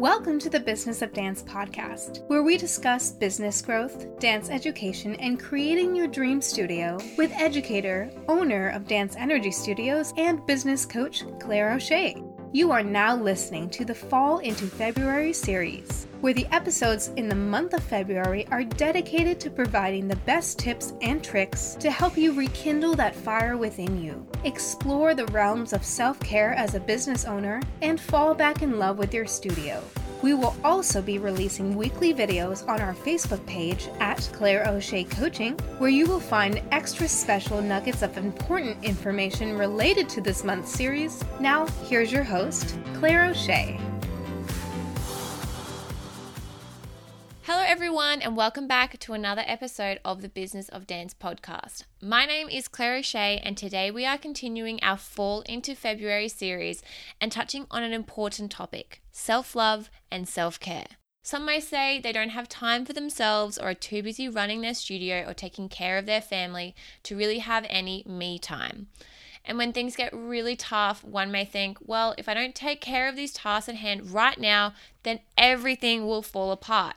Welcome to the Business of Dance podcast, where we discuss business growth, dance education, and creating your dream studio with educator, owner of Dance Energy Studios, and business coach Claire O'Shea. You are now listening to the Fall into February series, where the episodes in the month of February are dedicated to providing the best tips and tricks to help you rekindle that fire within you, explore the realms of self care as a business owner, and fall back in love with your studio. We will also be releasing weekly videos on our Facebook page at Claire O'Shea Coaching, where you will find extra special nuggets of important information related to this month's series. Now, here's your host, Claire O'Shea. Everyone, and welcome back to another episode of the Business of Dance podcast. My name is Claire O'Shea, and today we are continuing our Fall into February series and touching on an important topic self love and self care. Some may say they don't have time for themselves or are too busy running their studio or taking care of their family to really have any me time. And when things get really tough, one may think, well, if I don't take care of these tasks at hand right now, then everything will fall apart.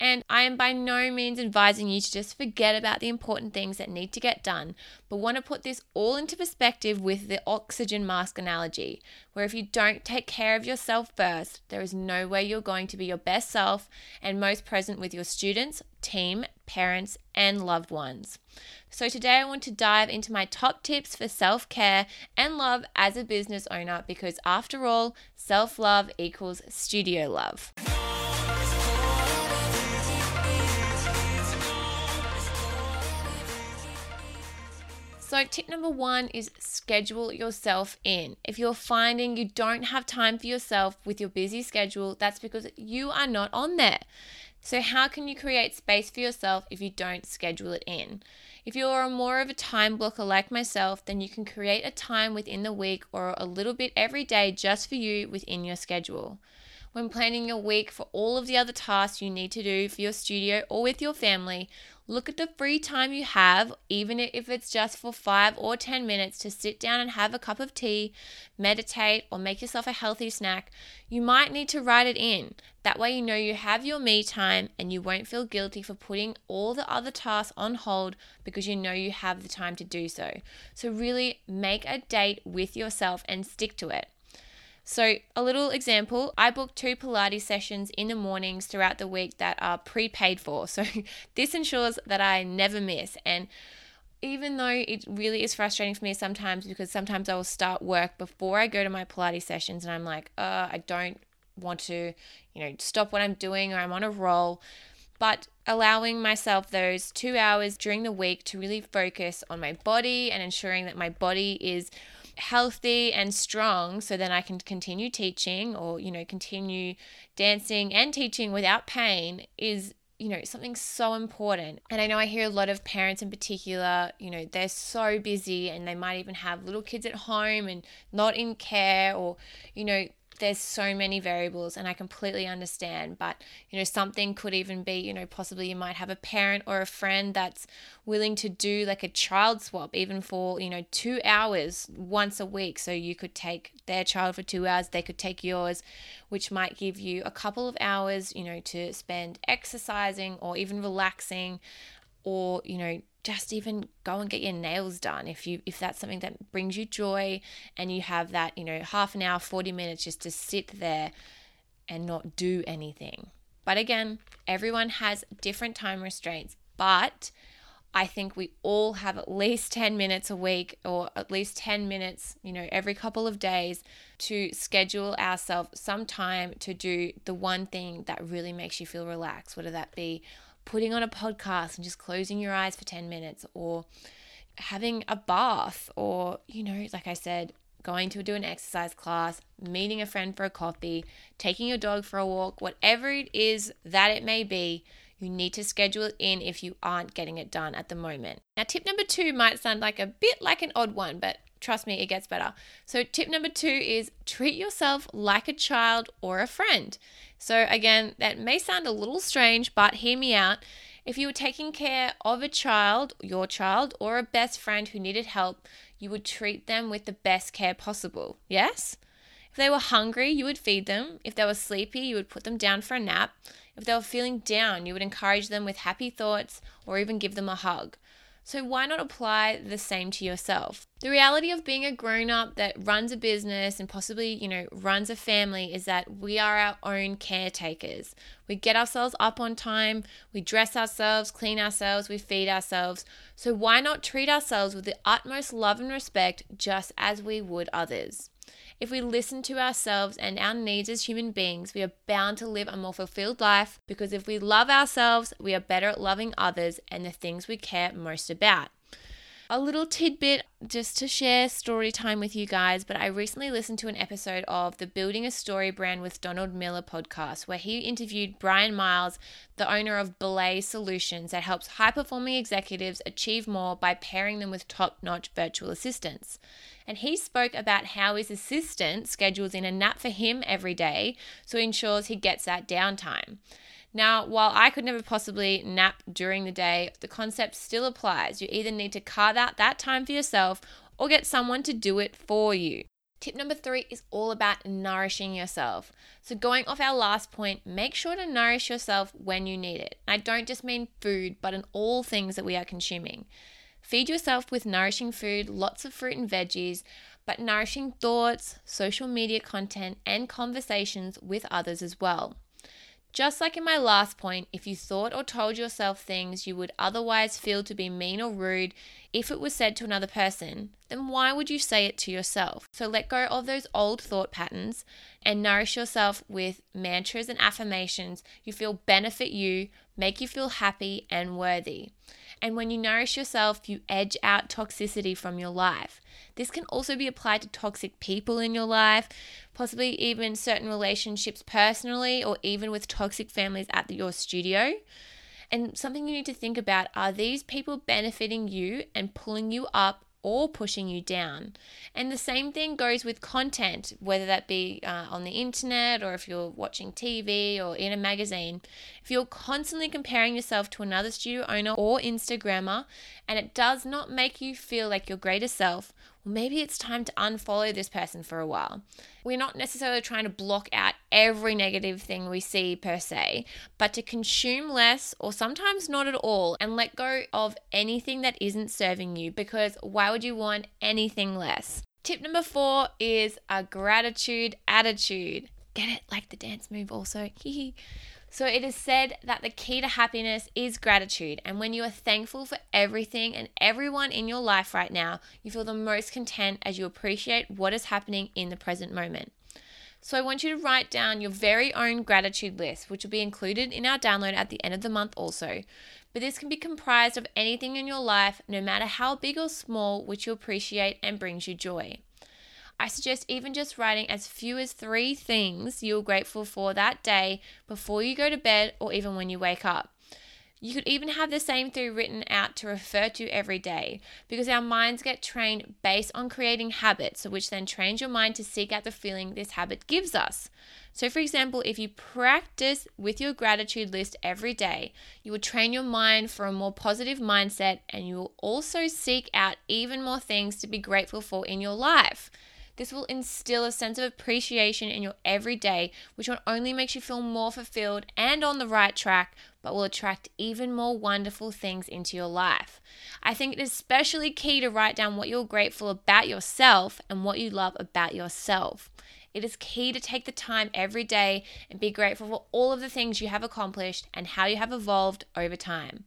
And I am by no means advising you to just forget about the important things that need to get done, but want to put this all into perspective with the oxygen mask analogy, where if you don't take care of yourself first, there is no way you're going to be your best self and most present with your students, team, parents, and loved ones. So, today I want to dive into my top tips for self care and love as a business owner because, after all, self love equals studio love. So, tip number one is schedule yourself in. If you're finding you don't have time for yourself with your busy schedule, that's because you are not on there. So, how can you create space for yourself if you don't schedule it in? If you're more of a time blocker like myself, then you can create a time within the week or a little bit every day just for you within your schedule. When planning your week for all of the other tasks you need to do for your studio or with your family, Look at the free time you have, even if it's just for five or 10 minutes to sit down and have a cup of tea, meditate, or make yourself a healthy snack. You might need to write it in. That way, you know you have your me time and you won't feel guilty for putting all the other tasks on hold because you know you have the time to do so. So, really make a date with yourself and stick to it. So, a little example I book two Pilates sessions in the mornings throughout the week that are prepaid for. So, this ensures that I never miss. And even though it really is frustrating for me sometimes because sometimes I will start work before I go to my Pilates sessions and I'm like, uh, I don't want to, you know, stop what I'm doing or I'm on a roll. But allowing myself those two hours during the week to really focus on my body and ensuring that my body is healthy and strong so then I can continue teaching or, you know, continue dancing and teaching without pain is you know, something so important. And I know I hear a lot of parents in particular, you know, they're so busy and they might even have little kids at home and not in care or, you know, there's so many variables and I completely understand. But, you know, something could even be, you know, possibly you might have a parent or a friend that's willing to do like a child swap, even for, you know, two hours once a week. So you could take their child for two hours, they could take yours, which might give you a couple of hours, you know, to spend exercising or even relaxing or, you know, just even go and get your nails done if you if that's something that brings you joy and you have that you know half an hour 40 minutes just to sit there and not do anything. But again everyone has different time restraints but I think we all have at least 10 minutes a week or at least 10 minutes, you know, every couple of days to schedule ourselves some time to do the one thing that really makes you feel relaxed, whether that be putting on a podcast and just closing your eyes for 10 minutes or having a bath or, you know, like I said, going to do an exercise class, meeting a friend for a coffee, taking your dog for a walk, whatever it is that it may be, you need to schedule it in if you aren't getting it done at the moment. Now, tip number two might sound like a bit like an odd one, but trust me, it gets better. So, tip number two is treat yourself like a child or a friend. So, again, that may sound a little strange, but hear me out. If you were taking care of a child, your child, or a best friend who needed help, you would treat them with the best care possible. Yes? If they were hungry, you would feed them. If they were sleepy, you would put them down for a nap. If they were feeling down, you would encourage them with happy thoughts or even give them a hug. So why not apply the same to yourself? The reality of being a grown up that runs a business and possibly, you know, runs a family is that we are our own caretakers. We get ourselves up on time, we dress ourselves, clean ourselves, we feed ourselves. So why not treat ourselves with the utmost love and respect just as we would others? If we listen to ourselves and our needs as human beings, we are bound to live a more fulfilled life because if we love ourselves, we are better at loving others and the things we care most about. A little tidbit just to share story time with you guys, but I recently listened to an episode of the Building a Story Brand with Donald Miller podcast where he interviewed Bryan Miles, the owner of Belay Solutions that helps high performing executives achieve more by pairing them with top notch virtual assistants and he spoke about how his assistant schedules in a nap for him every day so he ensures he gets that downtime. Now, while I could never possibly nap during the day, the concept still applies. You either need to carve out that time for yourself or get someone to do it for you. Tip number three is all about nourishing yourself. So, going off our last point, make sure to nourish yourself when you need it. I don't just mean food, but in all things that we are consuming. Feed yourself with nourishing food, lots of fruit and veggies, but nourishing thoughts, social media content, and conversations with others as well. Just like in my last point, if you thought or told yourself things you would otherwise feel to be mean or rude if it was said to another person, then why would you say it to yourself? So let go of those old thought patterns and nourish yourself with mantras and affirmations you feel benefit you, make you feel happy and worthy. And when you nourish yourself, you edge out toxicity from your life. This can also be applied to toxic people in your life, possibly even certain relationships personally, or even with toxic families at your studio. And something you need to think about are these people benefiting you and pulling you up or pushing you down. And the same thing goes with content, whether that be uh, on the internet or if you're watching TV or in a magazine. If you're constantly comparing yourself to another studio owner or Instagrammer and it does not make you feel like your greatest self, well, maybe it's time to unfollow this person for a while. We're not necessarily trying to block out every negative thing we see per se, but to consume less or sometimes not at all and let go of anything that isn't serving you because why would you want anything less? Tip number four is a gratitude attitude. Get it? Like the dance move, also. So it is said that the key to happiness is gratitude. And when you are thankful for everything and everyone in your life right now, you feel the most content as you appreciate what is happening in the present moment. So I want you to write down your very own gratitude list, which will be included in our download at the end of the month also. But this can be comprised of anything in your life, no matter how big or small, which you appreciate and brings you joy. I suggest even just writing as few as three things you're grateful for that day before you go to bed or even when you wake up. You could even have the same three written out to refer to every day because our minds get trained based on creating habits, which then trains your mind to seek out the feeling this habit gives us. So, for example, if you practice with your gratitude list every day, you will train your mind for a more positive mindset and you will also seek out even more things to be grateful for in your life. This will instill a sense of appreciation in your everyday, which not only makes you feel more fulfilled and on the right track, but will attract even more wonderful things into your life. I think it is especially key to write down what you're grateful about yourself and what you love about yourself. It is key to take the time every day and be grateful for all of the things you have accomplished and how you have evolved over time.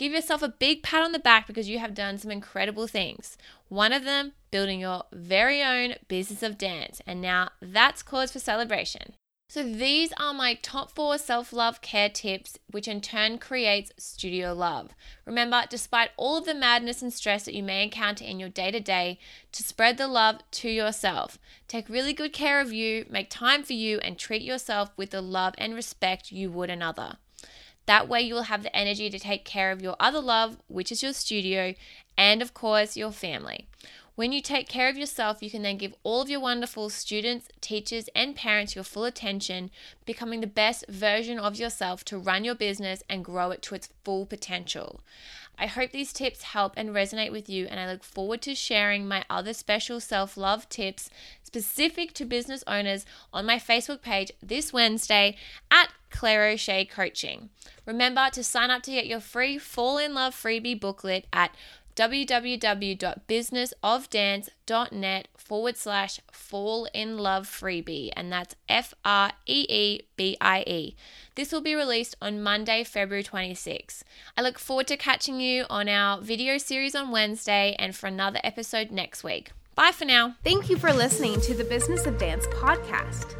Give yourself a big pat on the back because you have done some incredible things. One of them, building your very own business of dance. And now that's cause for celebration. So, these are my top four self love care tips, which in turn creates studio love. Remember, despite all of the madness and stress that you may encounter in your day to day, to spread the love to yourself. Take really good care of you, make time for you, and treat yourself with the love and respect you would another. That way, you will have the energy to take care of your other love, which is your studio, and of course, your family. When you take care of yourself, you can then give all of your wonderful students, teachers, and parents your full attention, becoming the best version of yourself to run your business and grow it to its full potential. I hope these tips help and resonate with you, and I look forward to sharing my other special self love tips specific to business owners on my Facebook page this Wednesday at Claire O'Shea Coaching. Remember to sign up to get your free Fall in Love freebie booklet at www.businessofdance.net forward slash fall in love freebie, and that's F R E E B I E. This will be released on Monday, February 26. I look forward to catching you on our video series on Wednesday and for another episode next week. Bye for now. Thank you for listening to the Business of Dance podcast.